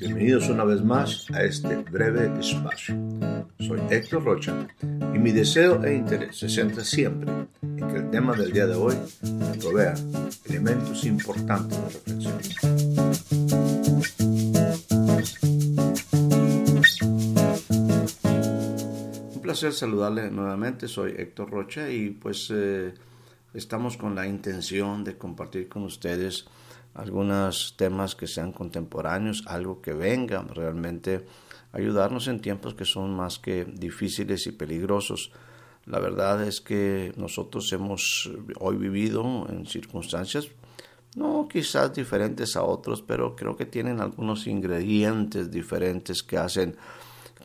Bienvenidos una vez más a este breve espacio. Soy Héctor Rocha y mi deseo e interés se centra siempre en que el tema del día de hoy me provea elementos importantes de reflexión. Un placer saludarle nuevamente, soy Héctor Rocha y pues eh, estamos con la intención de compartir con ustedes algunos temas que sean contemporáneos, algo que venga realmente ayudarnos en tiempos que son más que difíciles y peligrosos. La verdad es que nosotros hemos hoy vivido en circunstancias no quizás diferentes a otros, pero creo que tienen algunos ingredientes diferentes que hacen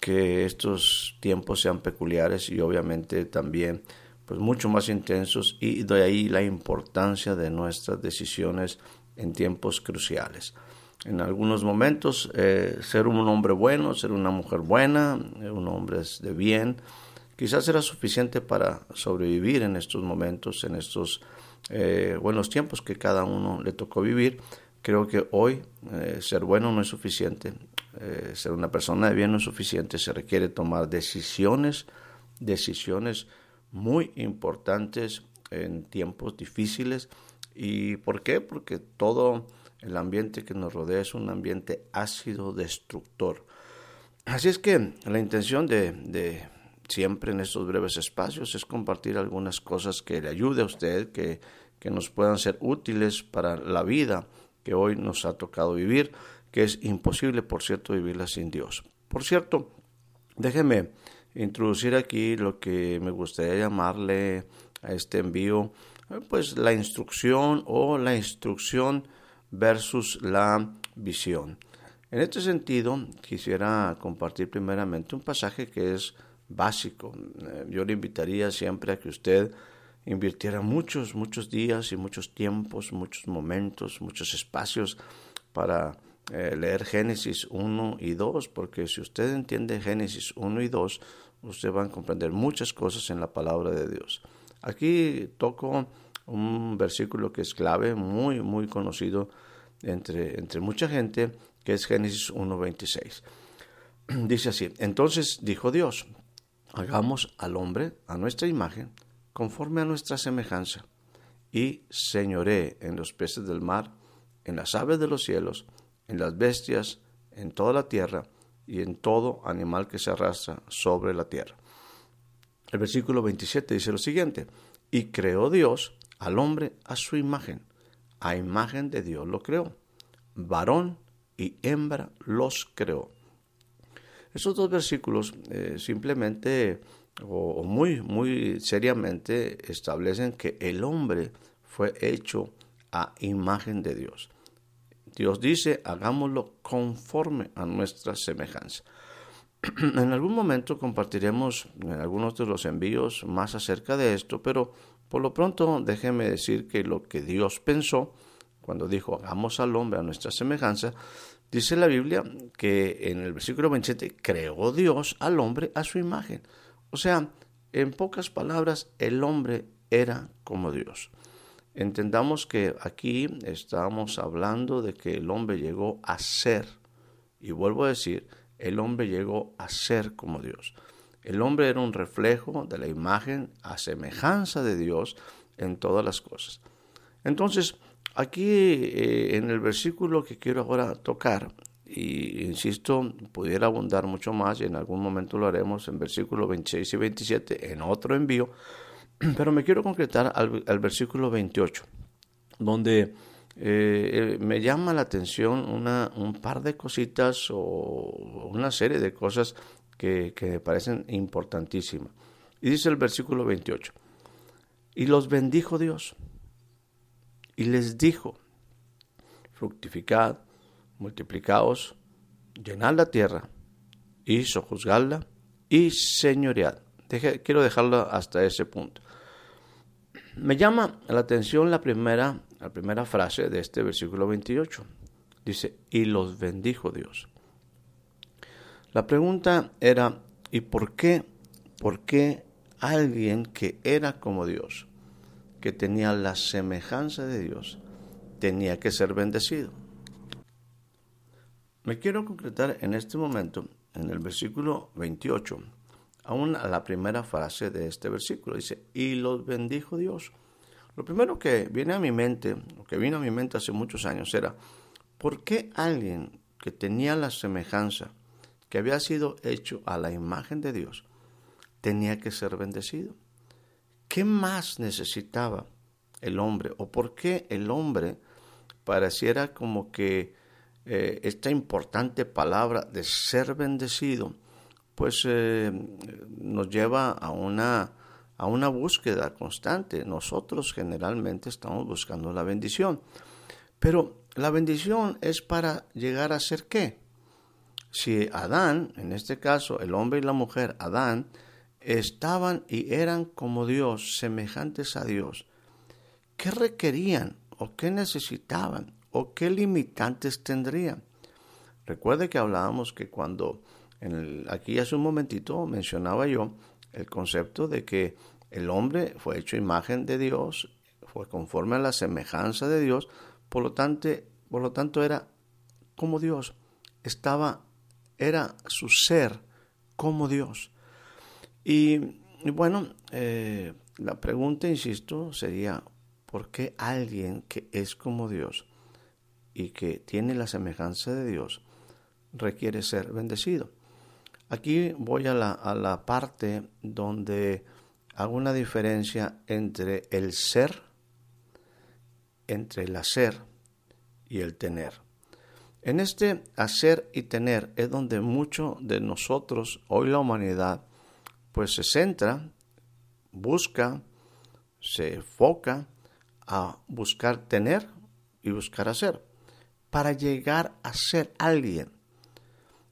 que estos tiempos sean peculiares y obviamente también pues mucho más intensos y de ahí la importancia de nuestras decisiones en tiempos cruciales. En algunos momentos, eh, ser un hombre bueno, ser una mujer buena, eh, un hombre de bien, quizás era suficiente para sobrevivir en estos momentos, en estos eh, buenos tiempos que cada uno le tocó vivir. Creo que hoy ser bueno no es suficiente, ser una persona de bien no es suficiente, se requiere tomar decisiones, decisiones muy importantes en tiempos difíciles ¿Y por qué? Porque todo el ambiente que nos rodea es un ambiente ácido destructor. Así es que la intención de, siempre en estos breves espacios es compartir algunas cosas que le ayude a usted, que, que nos puedan ser útiles para la vida que hoy nos ha tocado vivir, que es imposible, por cierto, vivirla sin Dios. Por cierto, déjeme introducir aquí lo que me gustaría llamarle a este envío pues la instrucción o la instrucción versus la visión. En este sentido, quisiera compartir primeramente un pasaje que es básico. Eh, yo le invitaría siempre a que usted invirtiera muchos, muchos días y muchos tiempos, muchos momentos, muchos espacios para eh, leer Génesis 1 y 2, porque si usted entiende Génesis 1 y 2, usted va a comprender muchas cosas en la palabra de Dios. Aquí toco un versículo que es clave, muy, muy conocido entre, entre mucha gente, que es Génesis 1.26. Dice así, entonces dijo Dios, hagamos al hombre a nuestra imagen, conforme a nuestra semejanza, y señoré en los peces del mar, en las aves de los cielos, en las bestias, en toda la tierra, y en todo animal que se arrastra sobre la tierra. El versículo 27 dice lo siguiente, y creó Dios al hombre a su imagen, a imagen de Dios lo creó, varón y hembra los creó. Esos dos versículos eh, simplemente o, muy, muy seriamente establecen que el hombre fue hecho a imagen de Dios. Dios dice, hagámoslo conforme a nuestra semejanza. en algún momento compartiremos en algunos de los envíos más acerca de esto, pero por lo pronto déjeme decir que lo que Dios pensó cuando dijo hagamos al hombre a nuestra semejanza, dice la Biblia que en el versículo 27 creó Dios al hombre a su imagen. O sea, en pocas palabras, el hombre era como Dios. Entendamos que aquí estamos hablando de que el hombre llegó a ser, y vuelvo a decir, el hombre llegó a ser como Dios. El hombre era un reflejo de la imagen a semejanza de Dios en todas las cosas. Entonces, aquí eh, en el versículo que quiero ahora tocar, y insisto, pudiera abundar mucho más y en algún momento lo haremos en versículos 26 y 27 en otro envío, pero me quiero concretar al, versículo 28, donde eh, eh, me llama la atención un par de cositas o una serie de cosas que, me parecen importantísimas. Y dice el versículo 28, y los bendijo Dios, y les dijo, fructificad, multiplicaos, llenad la tierra, y sojuzgadla, y señoread. quiero dejarlo hasta ese punto. Me llama la atención la primera, la primera frase de este versículo 28. Dice, y los bendijo Dios. La pregunta era, ¿y por qué? ¿Por qué alguien que era como Dios, que tenía la semejanza de Dios, tenía que ser bendecido? Me quiero concretar en este momento en el versículo 28, aún a la primera frase de este versículo. Dice, y los bendijo Dios. Lo primero que viene a mi mente, lo que vino a mi mente hace muchos años era, ¿por qué alguien que tenía la semejanza, que había sido hecho a la imagen de Dios, tenía que ser bendecido? ¿Qué más necesitaba el hombre? ¿O por qué el hombre pareciera como que eh, esta importante palabra de ser bendecido, pues eh, nos lleva a una, a una búsqueda constante. Nosotros generalmente estamos buscando la bendición. Pero la bendición es para llegar a ser qué? Si Adán, en este caso el hombre y la mujer, Adán, estaban y eran como Dios, semejantes a Dios, ¿qué requerían o qué necesitaban o qué limitantes tendrían? Recuerde que hablábamos que cuando en aquí hace un momentito mencionaba yo el concepto de que el hombre fue hecho imagen de Dios, fue conforme a la semejanza de Dios, por lo tanto, por lo tanto era como Dios, estaba, era su ser como Dios. Y, bueno, eh, la pregunta, insisto, sería, ¿por qué alguien que es como Dios y que tiene la semejanza de Dios requiere ser bendecido? Aquí voy a la, parte donde hago una diferencia entre el ser, entre el hacer y el tener. En este hacer y tener es donde mucho de nosotros, hoy la humanidad, pues se centra, busca, se enfoca a buscar tener y buscar hacer, para llegar a ser alguien.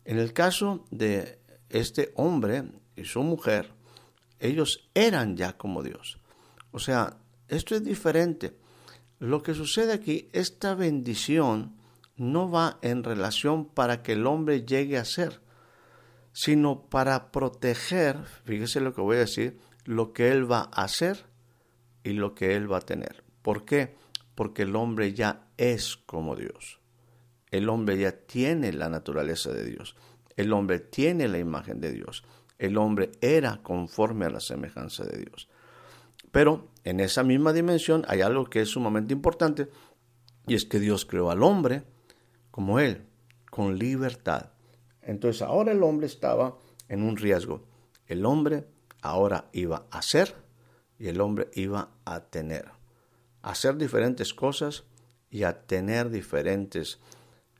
En el caso de este hombre y su mujer, ellos eran ya como Dios. O sea, esto es diferente. Lo que sucede aquí, esta bendición no va en relación para que el hombre llegue a ser, sino para proteger, fíjese lo que voy a decir, lo que él va a hacer y lo que él va a tener. ¿Por qué? Porque el hombre ya es como Dios. El hombre ya tiene la naturaleza de Dios. El hombre tiene la imagen de Dios. El hombre era conforme a la semejanza de Dios. Pero en esa misma dimensión hay algo que es sumamente importante y es que Dios creó al hombre como él, con libertad. Entonces ahora el hombre estaba en un riesgo. El hombre ahora iba a ser y el hombre iba a tener. A hacer diferentes cosas y a tener diferentes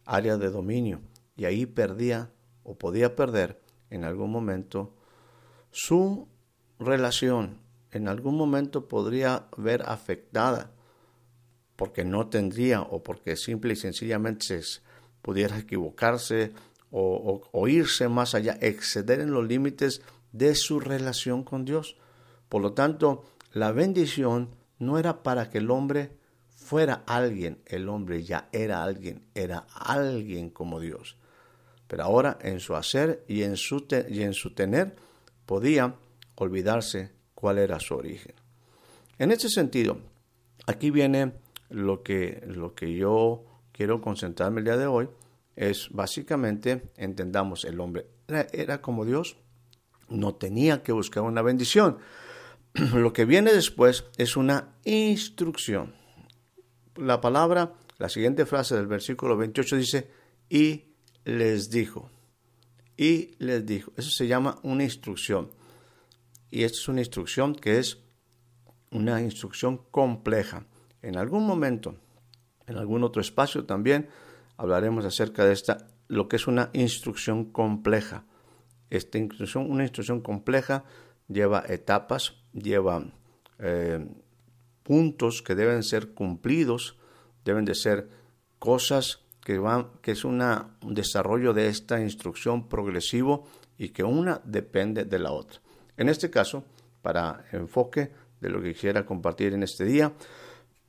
áreas de dominio. Y ahí perdía o podía perder en algún momento su relación. En algún momento podría ver afectada porque no tendría o porque simple y sencillamente pudiera equivocarse o, irse más allá, exceder en los límites de su relación con Dios. Por lo tanto, la bendición no era para que el hombre fuera alguien, el hombre ya era alguien, era alguien como Dios. Pero ahora en su hacer y en su, y en su tener podía olvidarse cuál era su origen. En este sentido, aquí viene lo que, lo que yo quiero concentrarme el día de hoy, es básicamente, entendamos, el hombre era, como Dios, no tenía que buscar una bendición. Lo que viene después es una instrucción. La palabra, la siguiente frase del versículo 28 dice, y les dijo, y les dijo, eso se llama una instrucción. Y esta es una instrucción que es una instrucción compleja. En algún momento, en algún otro espacio también, hablaremos acerca de esta, lo que es una instrucción compleja. Esta instrucción, una instrucción compleja lleva etapas, lleva eh, puntos que deben ser cumplidos, deben de ser cosas que es un desarrollo de esta instrucción progresivo y que una depende de la otra. En este caso, para enfoque de lo que quisiera compartir en este día,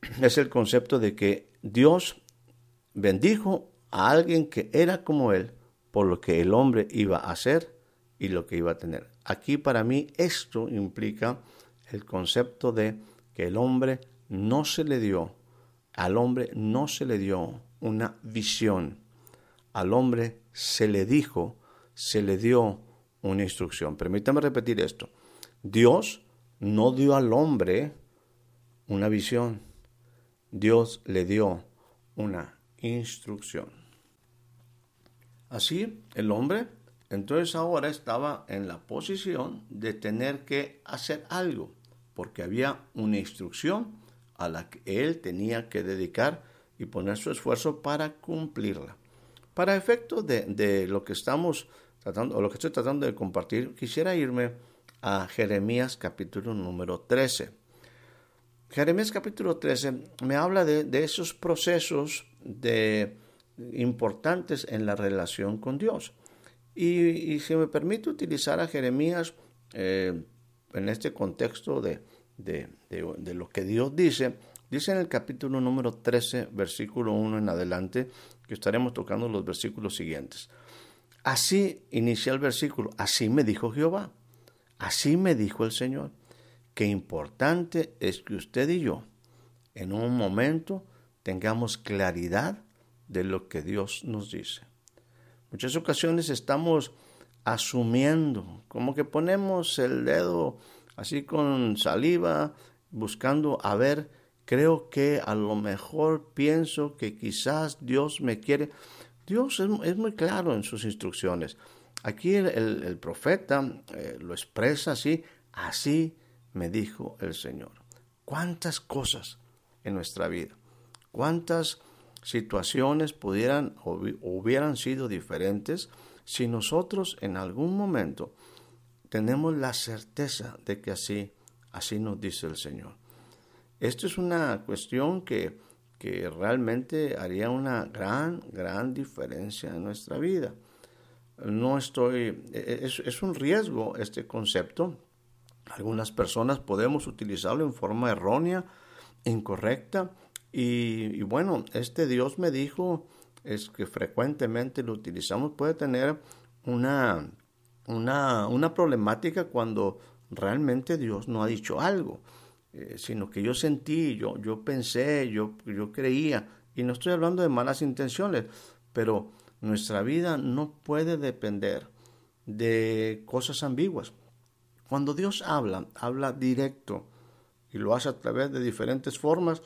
es el concepto de que Dios bendijo a alguien que era como él por lo que el hombre iba a hacer y lo que iba a tener. Aquí para mí esto implica el concepto de que el hombre no se le dio, al hombre no se le dio una visión, al hombre se le dijo, se le dio una instrucción. Permítame repetir esto. Dios no dio al hombre una visión. Dios le dio una instrucción. Así, el hombre entonces ahora estaba en la posición de tener que hacer algo, porque había una instrucción a la que él tenía que dedicar y poner su esfuerzo para cumplirla. Para efecto de, lo que estamos tratando, o lo que estoy tratando de compartir, quisiera irme a Jeremías capítulo número 13. Jeremías capítulo 13 me habla de, esos procesos de, importantes en la relación con Dios. Y, si me permite utilizar a Jeremías eh, en este contexto de, de, lo que Dios dice, dice en el capítulo número 13, versículo 1 en adelante, que estaremos tocando los versículos siguientes. Así inicia el versículo, así me dijo Jehová, así me dijo el Señor, que importante es que usted y yo en un momento tengamos claridad de lo que Dios nos dice. Muchas ocasiones estamos asumiendo, como que ponemos el dedo así con saliva, buscando a ver, creo que a lo mejor pienso que quizás Dios me quiere. Dios es, muy claro en sus instrucciones. Aquí el, profeta eh, lo expresa así, así me dijo el Señor. ¿Cuántas cosas en nuestra vida? ¿Cuántas situaciones pudieran o hubieran sido diferentes si nosotros en algún momento tenemos la certeza de que así, así nos dice el Señor. Esto es una cuestión que, que realmente haría una gran, gran diferencia en nuestra vida. No estoy, e, e, es, es un riesgo este concepto. Algunas personas podemos utilizarlo en forma errónea, incorrecta, y, bueno, este Dios me dijo es que frecuentemente lo utilizamos, puede tener una, una, una problemática cuando realmente Dios no ha dicho algo, eh, sino que yo sentí, yo, yo pensé, yo, yo creía, y no estoy hablando de malas intenciones, pero nuestra vida no puede depender de cosas ambiguas. Cuando Dios habla, habla directo y lo hace a través de diferentes formas,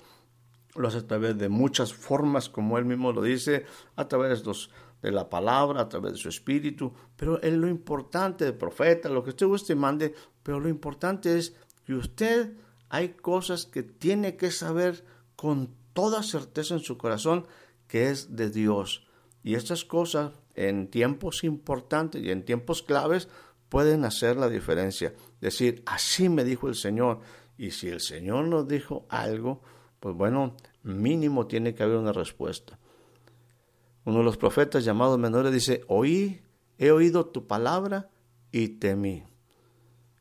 lo hace a través de muchas formas, como él mismo lo dice, a través de la palabra, a través de su espíritu, pero lo importante del profeta, lo que usted guste mande, pero lo importante es que usted hay cosas que tiene que saber con toda certeza en su corazón que es de Dios. Y estas cosas en tiempos importantes y en tiempos claves pueden hacer la diferencia. Decir, así me dijo el Señor. Y si el Señor nos dijo algo, pues bueno, mínimo tiene que haber una respuesta. Uno de los profetas llamados menores dice, oí, he oído tu palabra y temí.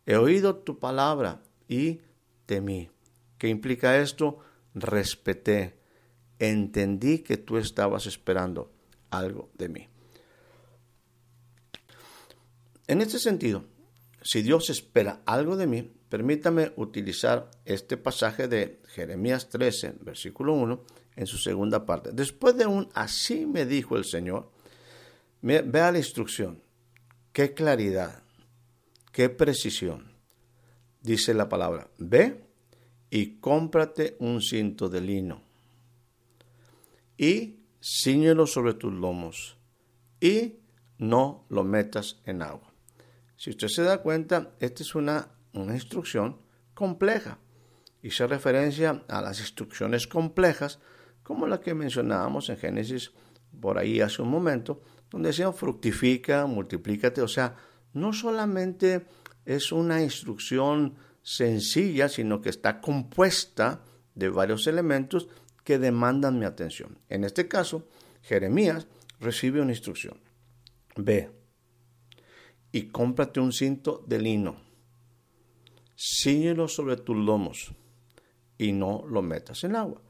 He oído tu palabra y temí. ¿Qué implica esto? Respeté, entendí que tú estabas esperando algo de mí. En este sentido, si Dios espera algo de mí, permítame utilizar este pasaje de Jeremías 13, versículo 1, en su segunda parte. Después de un así me dijo el Señor, vea la instrucción, qué claridad, qué precisión. Dice la palabra, ve y cómprate un cinto de lino y ciñelo sobre tus lomos y no lo metas en agua. Si usted se da cuenta, esta es una, una instrucción compleja. Hice referencia a las instrucciones complejas, como la que mencionábamos en Génesis por ahí hace un momento, donde decían fructifica, multiplícate, o sea, no solamente es una instrucción sencilla, sino que está compuesta de varios elementos que demandan mi atención. En este caso, Jeremías recibe una instrucción. Ve, y cómprate un cinto de lino. Síñelo sobre tus lomos y no lo metas en agua.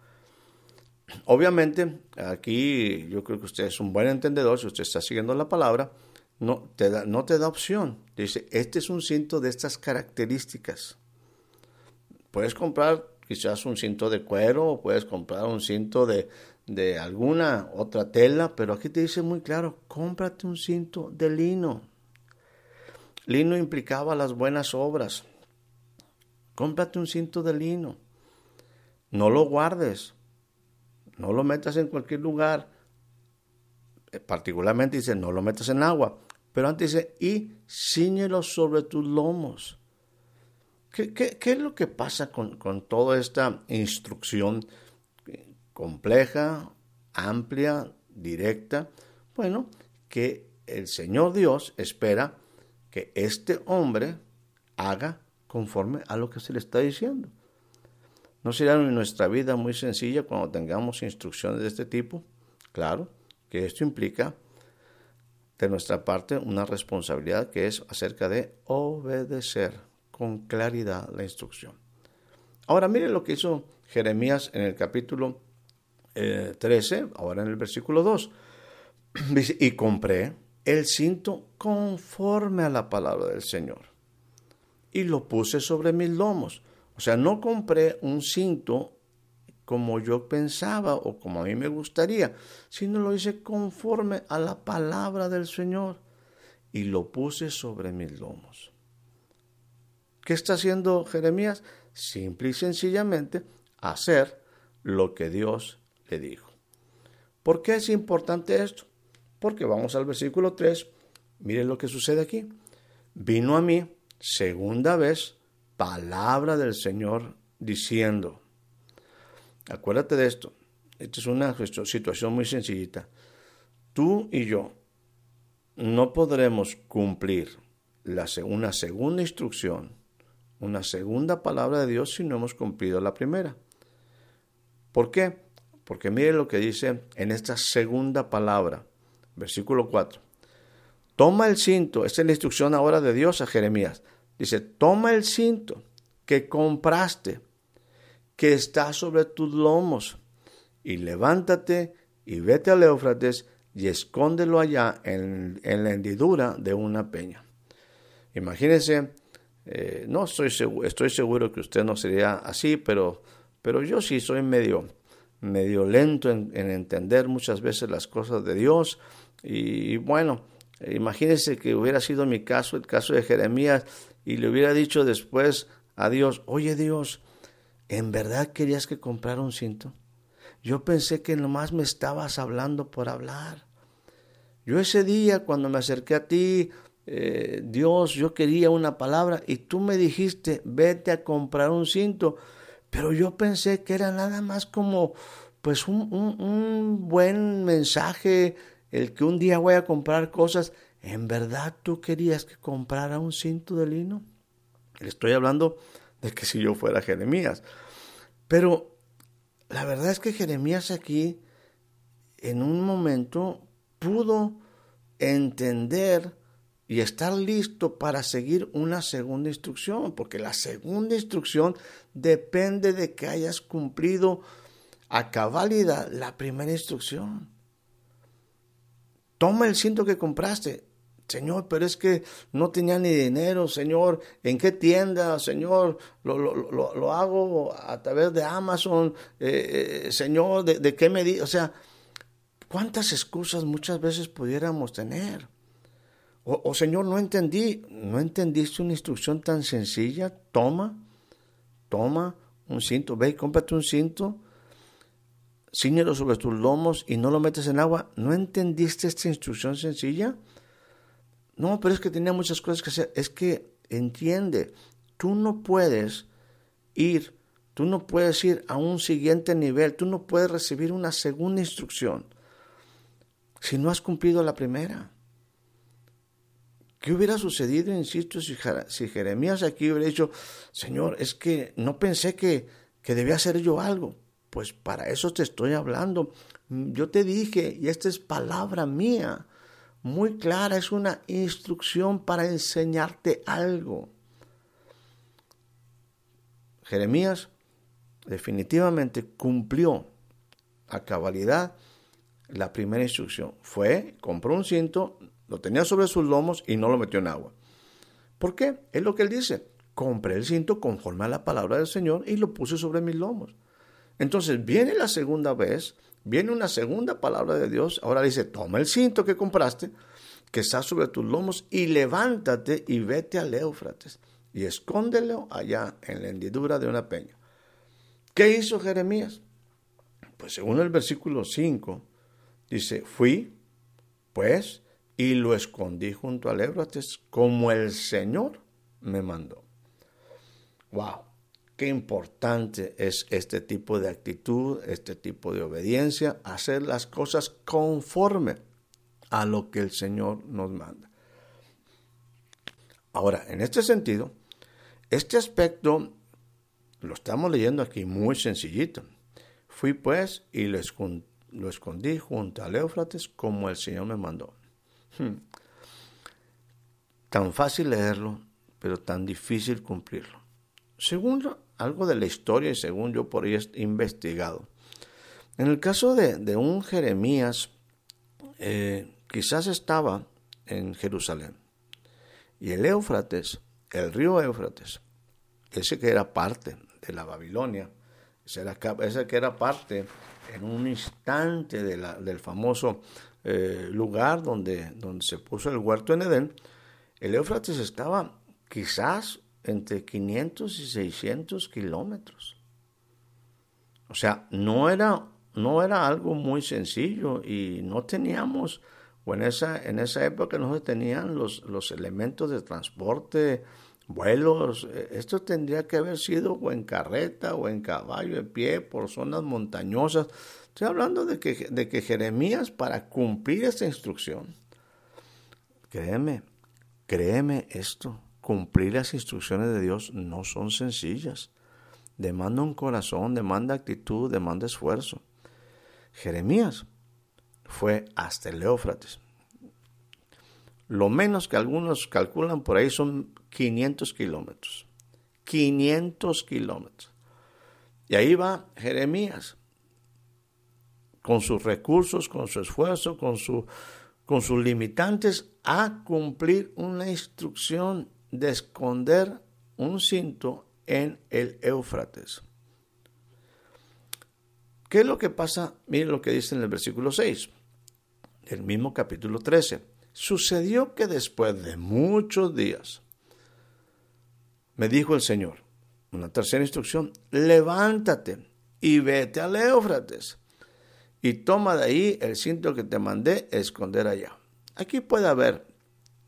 Obviamente, aquí yo creo que usted es un buen entendedor, si usted está siguiendo la palabra, no te da, no te da opción. Dice, este es un cinto de estas características. Puedes comprar quizás un cinto de cuero o puedes comprar un cinto de, de alguna otra tela, pero aquí te dice muy claro, cómprate un cinto de lino. Lino implicaba las buenas obras. Cómprate un cinto de lino. No lo guardes. No lo metas en cualquier lugar. Eh, particularmente dice, no lo metas en agua. Pero antes dice, y ciñelo sobre tus lomos. ¿Qué, es lo que pasa con, con toda esta instrucción compleja, amplia, directa? Bueno, que el Señor Dios espera que este hombre haga conforme a lo que se le está diciendo. ¿No será nuestra vida muy sencilla cuando tengamos instrucciones de este tipo? Claro que esto implica de nuestra parte una responsabilidad que es acerca de obedecer con claridad la instrucción. Ahora miren lo que hizo Jeremías en el capítulo 13, eh, ahora en el versículo 2. Dice, y compré el cinto conforme a la palabra del Señor y lo puse sobre mis lomos. O sea, no compré un cinto como yo pensaba o como a mí me gustaría, sino lo hice conforme a la palabra del Señor y lo puse sobre mis lomos. ¿Qué está haciendo Jeremías? Simple y sencillamente hacer lo que Dios le dijo. ¿Por qué es importante esto? Porque vamos al versículo 3, miren lo que sucede aquí. Vino a mí segunda vez palabra del Señor diciendo, Acuérdate de esto. Esta es una situación muy sencillita. Tú y yo no podremos cumplir la, una segunda instrucción, una segunda palabra de Dios si no hemos cumplido la primera. ¿Por qué? Porque mire lo que dice en esta segunda palabra, versículo 4. Toma el cinto, esta es la instrucción ahora de Dios a Jeremías. Dice, toma el cinto que compraste que está sobre tus lomos, y levántate y vete al Éufrates y escóndelo allá en, la hendidura de una peña. Imagínense, eh, no estoy seguro, estoy seguro que usted no sería así, pero, pero yo sí soy medio, medio lento en, entender muchas veces las cosas de Dios. Y, y bueno, imagínense que hubiera sido mi caso, el caso de Jeremías, y le hubiera dicho después a Dios, oye Dios, ¿En verdad querías que comprara un cinto? Yo pensé que nomás me estabas hablando por hablar. Yo ese día cuando me acerqué a ti, eh, Dios, yo quería una palabra y tú me dijiste, vete a comprar un cinto, pero yo pensé que era nada más como pues un, un buen mensaje, el que un día voy a comprar cosas. ¿En verdad tú querías que comprara un cinto de lino? Le estoy hablando de que si yo fuera Jeremías. Pero la verdad es que Jeremías aquí, en un momento, pudo entender y estar listo para seguir una segunda instrucción, porque la segunda instrucción depende de que hayas cumplido a cabalidad la primera instrucción. Toma el cinto que compraste, Señor, pero es que no tenía ni dinero, Señor, ¿en qué tienda? Señor, lo, lo, hago a través de Amazon, eh, eh, Señor, ¿de, qué me di? O sea, ¿cuántas excusas muchas veces pudiéramos tener? O, Señor, no entendí, no entendiste una instrucción tan sencilla, toma, toma un cinto, ve y cómprate un cinto, ciñelo sobre tus lomos y no lo metes en agua. ¿No entendiste esta instrucción sencilla? No, pero es que tenía muchas cosas que hacer. Es que entiende, tú no puedes ir, tú no puedes ir a un siguiente nivel, tú no puedes recibir una segunda instrucción si no has cumplido la primera. ¿Qué hubiera sucedido, insisto, si, Jeremías aquí hubiera dicho, Señor, es que no pensé que, que debía hacer yo algo? Pues para eso te estoy hablando. Yo te dije, y esta es palabra mía, muy clara, es una instrucción para enseñarte algo. Jeremías definitivamente cumplió a cabalidad la primera instrucción. Fue, compró un cinto, lo tenía sobre sus lomos y no lo metió en agua. ¿Por qué? Es lo que él dice. Compré el cinto conforme a la palabra del Señor y lo puse sobre mis lomos. Entonces viene la segunda vez Viene una segunda palabra de Dios. Ahora dice, toma el cinto que compraste, que está sobre tus lomos, y levántate y vete al Éufrates, y escóndelo allá en la hendidura de una peña. ¿Qué hizo Jeremías? Pues según el versículo 5, dice, fui, pues, y lo escondí junto al Éufrates, como el Señor me mandó. ¡Wow! Qué importante es este tipo de actitud, este tipo de obediencia, hacer las cosas conforme a lo que el Señor nos manda. Ahora, en este sentido, este aspecto lo estamos leyendo aquí muy sencillito. Fui pues y lo, escondí junto al Éufrates como el Señor me mandó. Hmm. Tan fácil leerlo, pero tan difícil cumplirlo. Según algo de la historia y según yo por ahí he investigado, en el caso de, un Jeremías, eh, quizás estaba en Jerusalén y el Éufrates, el río Éufrates, ese que era parte de la Babilonia, ese, que era parte en un instante del famoso eh, lugar donde, donde se puso el huerto en Edén, el Éufrates estaba quizás entre 500 y 600 kilómetros. O sea, no era, no era algo muy sencillo y no teníamos, o en esa, en esa época no se tenían los, los elementos de transporte, vuelos. Esto tendría que haber sido o en carreta o en caballo de pie por zonas montañosas. Estoy hablando de que, de que Jeremías, para cumplir esta instrucción, créeme, créeme esto, cumplir las instrucciones de Dios no son sencillas. Demanda un corazón, demanda actitud, demanda esfuerzo. Jeremías fue hasta el Éufrates. Lo menos que algunos calculan por ahí son 500 kilómetros. 500 kilómetros. Y ahí va Jeremías, con sus recursos, con su esfuerzo, con, su, con sus limitantes, a cumplir una instrucción de esconder un cinto en el Éufrates. ¿Qué es lo que pasa? Miren lo que dice en el versículo 6, el mismo capítulo 13. Sucedió que después de muchos días, me dijo el Señor, una tercera instrucción, levántate y vete al Éufrates y toma de ahí el cinto que te mandé esconder allá. Aquí puede haber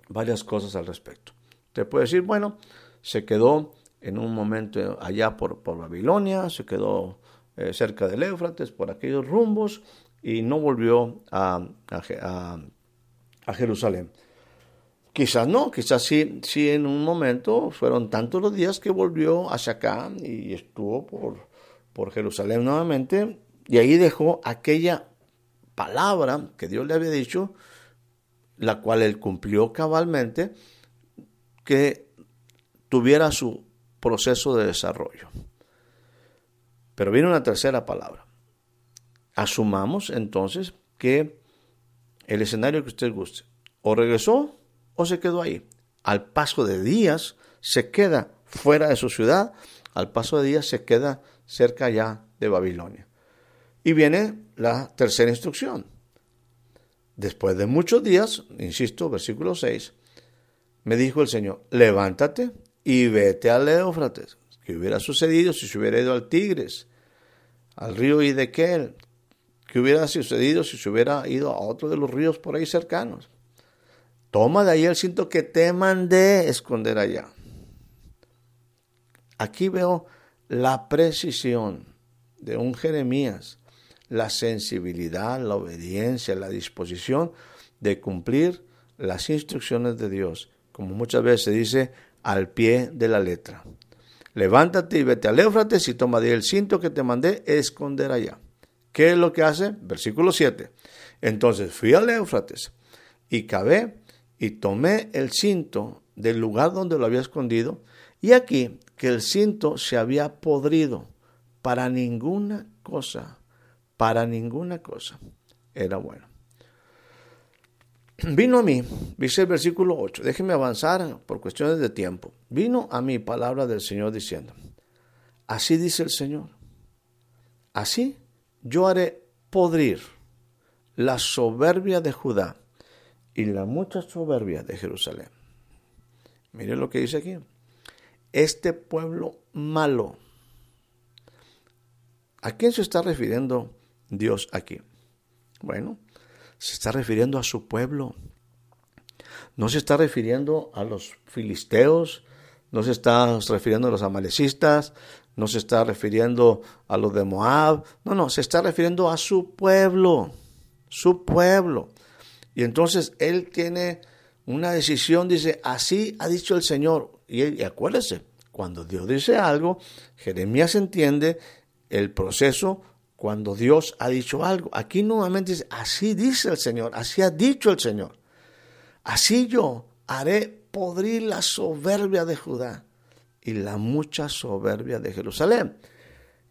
varias cosas al respecto. Te puede decir, bueno, se quedó en un momento allá por, por Babilonia, se quedó eh, cerca del Éufrates, por aquellos rumbos, y no volvió a, a, Jerusalén. Quizás no, quizás sí, sí en un momento fueron tantos los días que volvió hacia acá y estuvo por, por Jerusalén nuevamente, y ahí dejó aquella palabra que Dios le había dicho, la cual él cumplió cabalmente, que tuviera su proceso de desarrollo. Pero viene una tercera palabra. Asumamos entonces que el escenario que usted guste, o regresó o se quedó ahí. Al paso de días se queda fuera de su ciudad, al paso de días se queda cerca ya de Babilonia. Y viene la tercera instrucción. Después de muchos días, insisto, versículo 6, me dijo el Señor, levántate y vete al Éufrates. ¿Qué hubiera sucedido si se hubiera ido al Tigres, al río Idequel? ¿Qué hubiera sucedido si se hubiera ido a otro de los ríos por ahí cercanos? Toma de ahí el cinto que te mandé esconder allá. Aquí veo la precisión de un Jeremías, la sensibilidad, la obediencia, la disposición de cumplir las instrucciones de Dios como muchas veces se dice, al pie de la letra. Levántate y vete al Éufrates y toma el cinto que te mandé esconder allá. ¿Qué es lo que hace? Versículo 7. Entonces fui al Éufrates y cabé y tomé el cinto del lugar donde lo había escondido y aquí que el cinto se había podrido para ninguna cosa, para ninguna cosa era bueno. Vino a mí, dice el versículo 8, déjeme avanzar por cuestiones de tiempo. Vino a mí palabra del Señor diciendo, así dice el Señor, así yo haré podrir la soberbia de Judá y la mucha soberbia de Jerusalén. Mire lo que dice aquí. Este pueblo malo. ¿A quién se está refiriendo Dios aquí? Bueno, se está refiriendo a su pueblo. No se está refiriendo a los filisteos, no se está refiriendo a los amalecistas, no se está refiriendo a los de Moab, no, no, se está refiriendo a su pueblo, su pueblo. Y entonces él tiene una decisión, dice, así ha dicho el Señor. Y, y acuérdese, cuando Dios dice algo, Jeremías entiende el proceso cuando Dios ha dicho algo. Aquí nuevamente dice, así dice el Señor, así ha dicho el Señor. Así yo haré podrir la soberbia de Judá y la mucha soberbia de Jerusalén.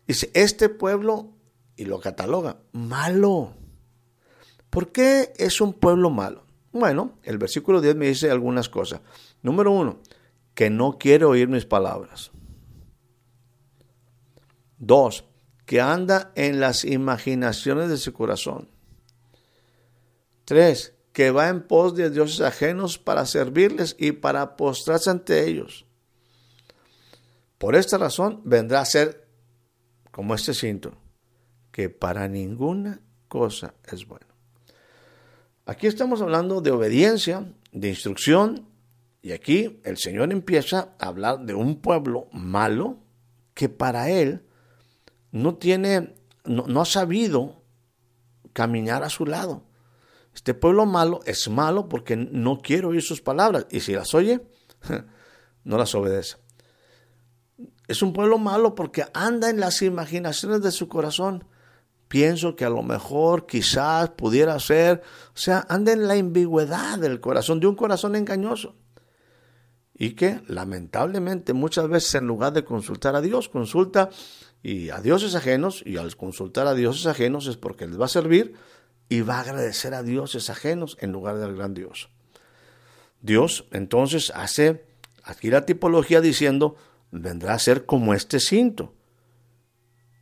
Dice, este pueblo, y lo cataloga, malo. ¿Por qué es un pueblo malo? Bueno, el versículo 10 me dice algunas cosas. Número uno, que no quiere oír mis palabras. Dos, que anda en las imaginaciones de su corazón. Tres, que va en pos de dioses ajenos para servirles y para postrarse ante ellos. Por esta razón vendrá a ser como este cinto, que para ninguna cosa es bueno. Aquí estamos hablando de obediencia, de instrucción, y aquí el Señor empieza a hablar de un pueblo malo que para él no tiene, no, no ha sabido caminar a su lado. Este pueblo malo es malo porque no quiere oír sus palabras y si las oye, no las obedece. Es un pueblo malo porque anda en las imaginaciones de su corazón. Pienso que a lo mejor, quizás, pudiera ser, o sea, anda en la ambigüedad del corazón, de un corazón engañoso. Y que lamentablemente muchas veces en lugar de consultar a Dios, consulta y a dioses ajenos, y al consultar a dioses ajenos es porque les va a servir y va a agradecer a dioses ajenos en lugar del gran Dios. Dios entonces hace aquí la tipología diciendo, vendrá a ser como este cinto,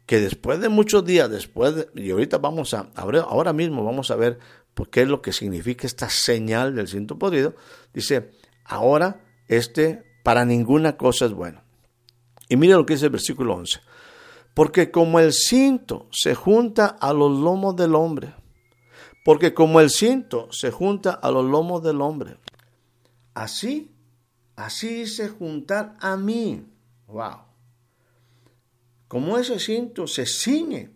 que después de muchos días, después, y ahorita vamos a, ahora mismo vamos a ver por qué es lo que significa esta señal del cinto podrido, dice, ahora este para ninguna cosa es bueno. Y mire lo que dice el versículo 11, porque como el cinto se junta a los lomos del hombre, porque como el cinto se junta a los lomos del hombre, así, así se juntar a mí Wow. Como ese cinto se ciñe,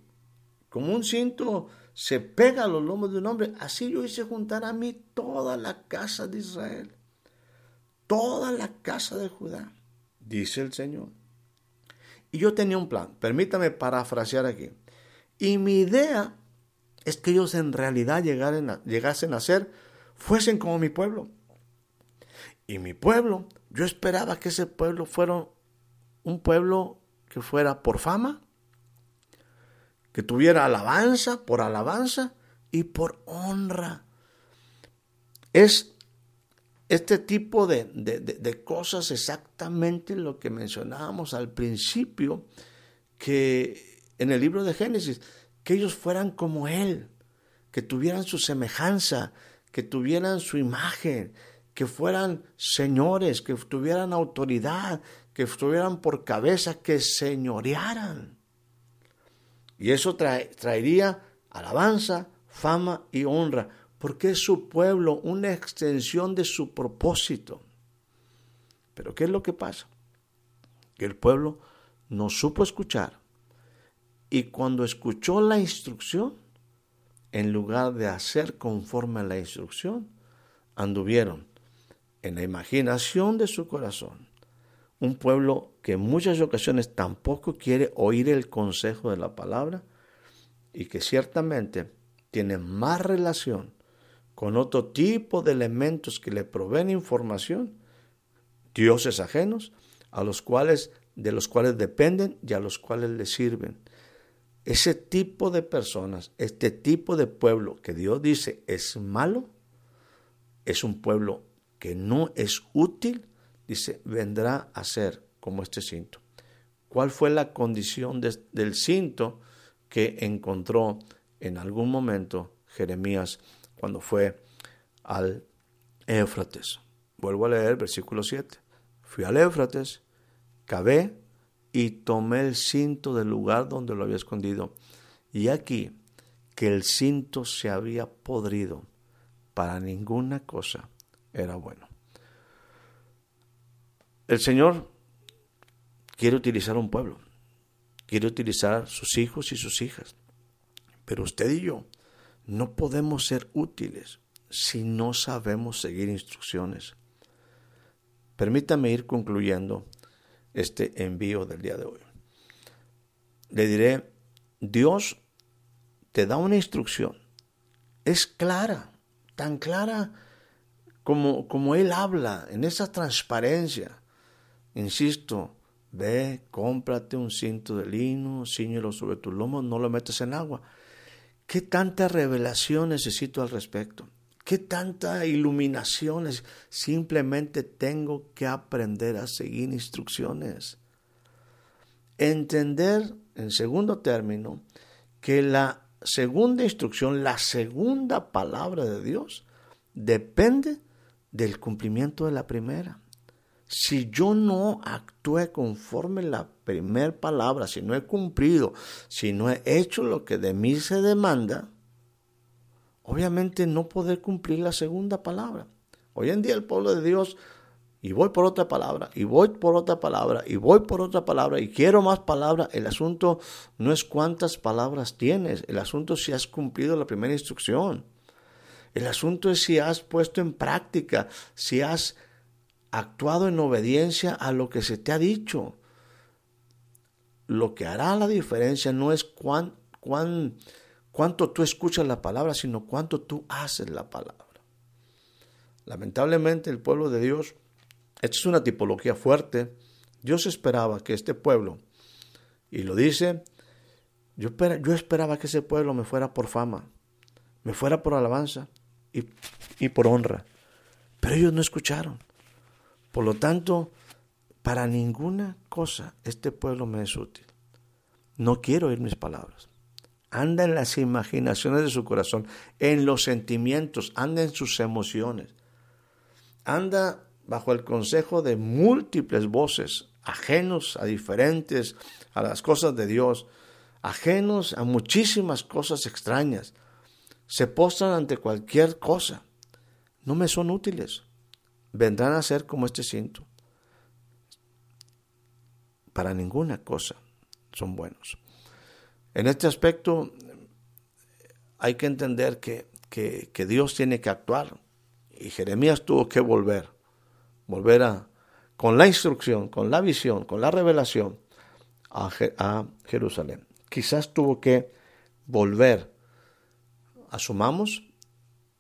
como un cinto se pega a los lomos de un hombre, así yo hice juntar a mí toda la casa de Israel, toda la casa de Judá, dice el Señor. Y yo tenía un plan, permítame parafrasear aquí. Y mi idea es que ellos en realidad llegasen a ser, fuesen como mi pueblo. Y mi pueblo, yo esperaba que ese pueblo fuera un pueblo que fuera por fama, que tuviera alabanza, por alabanza y por honra. Es este tipo de, de, cosas exactamente lo que mencionábamos al principio, que en el libro de Génesis, que ellos fueran como Él, que tuvieran su semejanza, que tuvieran su imagen, que fueran señores, que tuvieran autoridad, que estuvieran por cabeza, que señorearan. Y eso traería alabanza, fama y honra, porque es su pueblo una extensión de su propósito. Pero ¿qué es lo que pasa? Que el pueblo no supo escuchar. Y cuando escuchó la instrucción, en lugar de hacer conforme a la instrucción, anduvieron en la imaginación de su corazón un pueblo que en muchas ocasiones tampoco quiere oír el consejo de la palabra y que ciertamente tiene más relación con otro tipo de elementos que le proveen información, dioses ajenos, a los cuales, de los cuales dependen y a los cuales le sirven. Ese tipo de personas, este tipo de pueblo que Dios dice es malo, es un pueblo que no es útil dice, vendrá a ser como este cinto. ¿Cuál fue la condición del cinto que encontró en algún momento Jeremías cuando fue al Éufrates. Vuelvo a leer versículo 7. Fui al Éufrates, cavé y tomé el cinto del lugar donde lo había escondido. Y aquí que el cinto se había podrido. Para ninguna cosa era bueno. El Señor quiere utilizar un pueblo, quiere utilizar sus hijos y sus hijas. Pero usted y yo no podemos ser útiles si no sabemos seguir instrucciones. Permítame ir concluyendo este envío del día de hoy. Le diré, Dios te da una instrucción. Es clara, tan clara como, como Él habla, en esa transparencia. Insisto, ve, cómprate un cinto de lino, ciñelo sobre tu lomo, no lo metes en agua. ¿Qué tanta revelación necesito al respecto? ¿Qué tanta iluminación? Simplemente tengo que aprender a seguir instrucciones. Entender, en segundo término, que la segunda instrucción, la segunda palabra de Dios, depende del cumplimiento de la primera. Si yo no actué conforme la primera palabra, si no he cumplido, si no he hecho lo que de mí se demanda, obviamente no poder cumplir la segunda palabra. Hoy en día el pueblo de Dios, y voy por otra palabra, y voy por otra palabra, y voy por otra palabra, y quiero más palabras. El asunto no es cuántas palabras tienes, el asunto es si has cumplido la primera instrucción. El asunto es si has puesto en práctica, si has actuado en obediencia a lo que se te ha dicho. Lo que hará la diferencia no es cuán, cuán cuánto tú escuchas la palabra, sino cuánto tú haces la palabra. Lamentablemente el pueblo de Dios, esta es una tipología fuerte, Dios esperaba que este pueblo, y lo dice, yo, esperaba que ese pueblo me fuera por fama, me fuera por alabanza y por honra, pero ellos no escucharon. Por lo tanto, para ninguna cosa este pueblo me es útil. No quiero oír mis palabras. Anda en las imaginaciones de su corazón, en los sentimientos, anda en sus emociones, anda bajo el consejo de múltiples voces, ajenos a diferentes, a las cosas de Dios, ajenos a muchísimas cosas extrañas, se postran ante cualquier cosa, no me son útiles, vendrán a ser como este cinto. Para ninguna cosa son buenos. En este aspecto hay que entender que, que, Dios tiene que actuar y Jeremías tuvo que volver, volver con la instrucción, con la visión, con la revelación a, a Jerusalén. Quizás tuvo que volver. Asumamos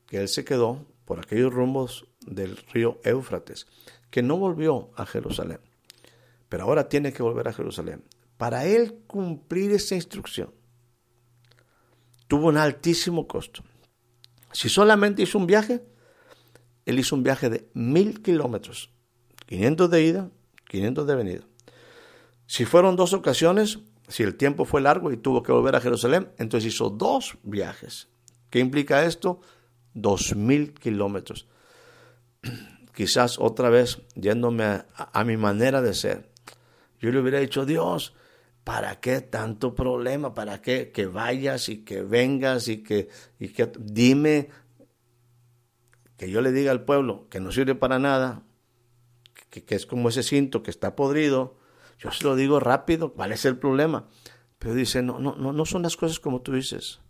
que él se quedó por aquellos rumbos del río Éufrates, que no volvió a Jerusalén, pero ahora tiene que volver a Jerusalén para él cumplir esa instrucción, tuvo un altísimo costo. Si solamente hizo un viaje, él hizo un viaje de mil kilómetros, 500 de ida, 500 de venida. Si fueron dos ocasiones, si el tiempo fue largo y tuvo que volver a Jerusalén, entonces hizo dos viajes. ¿Qué implica esto? Dos mil kilómetros. Quizás otra vez yéndome a, mi manera de ser. Yo le hubiera dicho, Dios, ¿Para qué tanto problema? ¿Para qué que vayas y que vengas y que, y que dime que yo le diga al pueblo que no sirve para nada, que, que, es como ese cinto que está podrido? Yo se lo digo rápido, ¿cuál es el problema? Pero dice, no, no, no, no son las cosas como tú dices.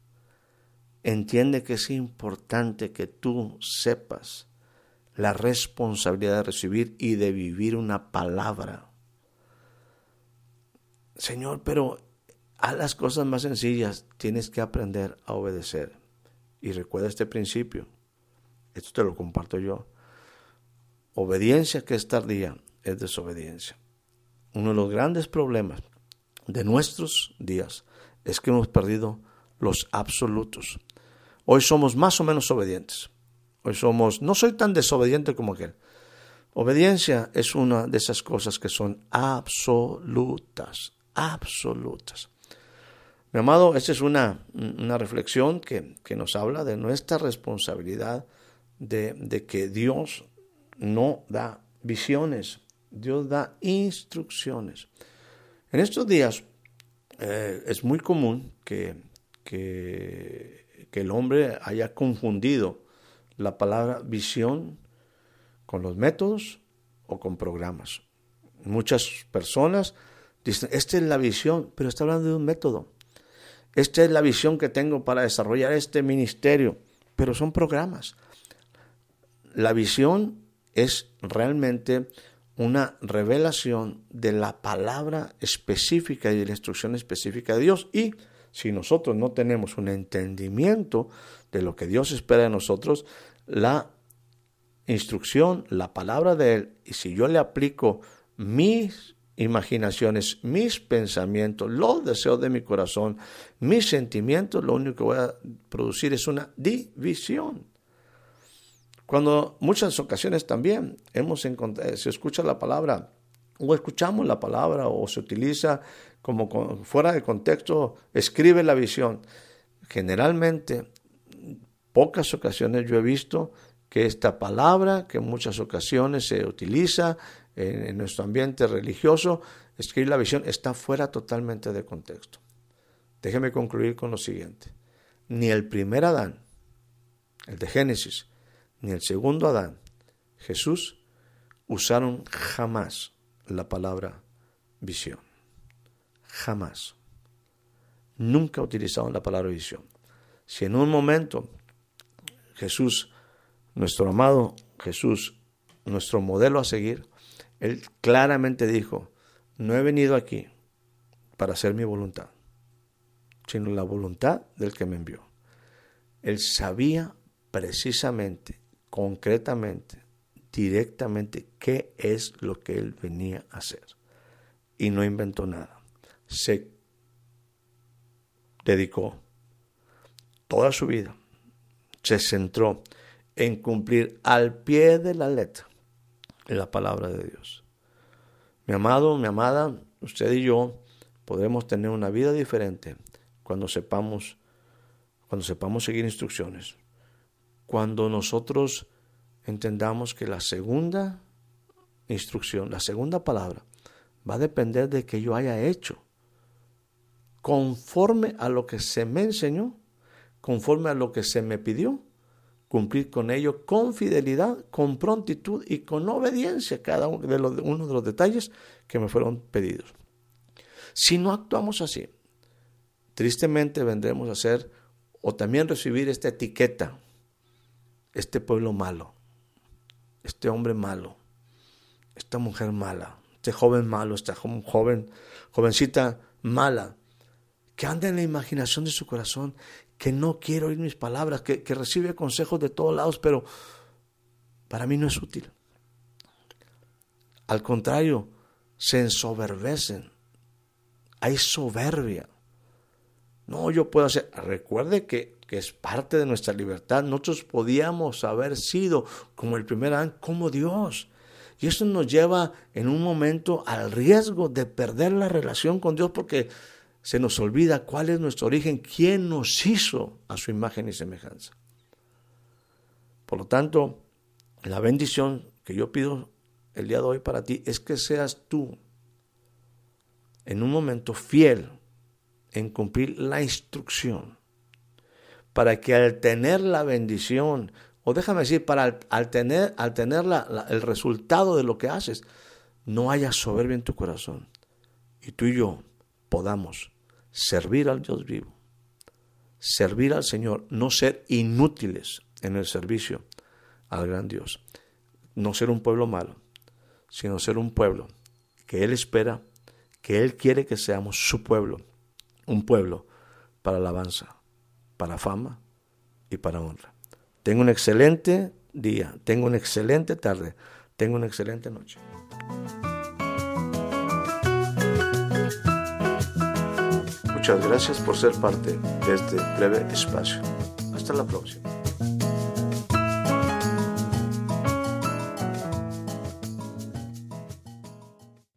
Entiende que es importante que tú sepas la responsabilidad de recibir y de vivir una palabra Señor, pero a las cosas más sencillas tienes que aprender a obedecer. Y recuerda este principio. Esto te lo comparto yo. Obediencia que es tardía es desobediencia. Uno de los grandes problemas de nuestros días es que hemos perdido los absolutos. Hoy somos más o menos obedientes. Hoy somos, no soy tan desobediente como aquel. Obediencia es una de esas cosas que son absolutas absolutas. Mi amado, esta es una, una reflexión que, que, nos habla de nuestra responsabilidad de, de que Dios no da visiones, Dios da instrucciones. En estos días eh, es muy común que, que, el hombre haya confundido la palabra visión con los métodos o con programas. Muchas personas dicen, esta es la visión, pero está hablando de un método. Esta es la visión que tengo para desarrollar este ministerio, pero son programas. La visión es realmente una revelación de la palabra específica y de la instrucción específica de Dios. Y si nosotros no tenemos un entendimiento de lo que Dios espera de nosotros, la instrucción, la palabra de Él, y si yo le aplico mis imaginaciones, mis pensamientos, los deseos de mi corazón, mis sentimientos, lo único que voy a producir es una división. Cuando muchas ocasiones también hemos encontrado, se escucha la palabra o escuchamos la palabra o se utiliza como fuera de contexto, escribe la visión. Generalmente, pocas ocasiones yo he visto que esta palabra, que en muchas ocasiones se utiliza en, nuestro ambiente religioso, escribir la visión, está fuera totalmente de contexto. Déjeme concluir con lo siguiente. Ni el primer Adán, el de Génesis, ni el segundo Adán, Jesús, usaron jamás la palabra visión. Jamás. Nunca utilizaron la palabra visión. Si en un momento Jesús, nuestro amado Jesús, nuestro modelo a seguir, él claramente dijo, no he venido aquí para hacer mi voluntad, sino la voluntad del que me envió. Él sabía precisamente concretamente, directamente, qué es lo que él venía a hacer. Y no inventó nada. Se dedicó toda su vida, se centró en cumplir al pie de la letra la palabra de Dios. Mi amado, mi amada, usted y yo podremos tener una vida diferente cuando sepamos cuando sepamos seguir instrucciones, cuando nosotros entendamos que la segunda instrucción, la segunda palabra, va a depender de que yo haya hecho conforme a lo que se me enseñó, conforme a lo que se me pidió, cumplir con ello con fidelidad, con prontitud y con obediencia cada uno de los, uno de los detalles que me fueron pedidos. Si no actuamos así, tristemente vendremos a ser o también recibir esta etiqueta este pueblo malo, este hombre malo, esta mujer mala, este joven malo, esta joven, jovencita mala, que anda en la imaginación de su corazón, que no quiere oír mis palabras, que, que recibe consejos de todos lados, pero para mí no es útil. Al contrario, se ensoberbecen. Hay soberbia. No, yo puedo hacer. Recuerde que que es parte de nuestra libertad, nosotros podíamos haber sido como el primer Adán, como Dios. Y eso nos lleva en un momento al riesgo de perder la relación con Dios porque se nos olvida cuál es nuestro origen, quién nos hizo a su imagen y semejanza. Por lo tanto, la bendición que yo pido el día de hoy para ti es que seas tú en un momento fiel en cumplir la instrucción para que al tener la bendición, o déjame decir, para al, tener, al tener el resultado de lo que haces, no haya soberbia en tu corazón. Y tú y yo podamos servir al Dios vivo, servir al Señor, no ser inútiles en el servicio al gran Dios. No ser un pueblo malo, sino ser un pueblo que Él espera, que Él quiere que seamos su pueblo, un pueblo para alabanza para fama y para honra. Tengo un excelente día, tengo una excelente tarde, tengo una excelente noche. Muchas gracias por ser parte de este breve espacio. Hasta la próxima.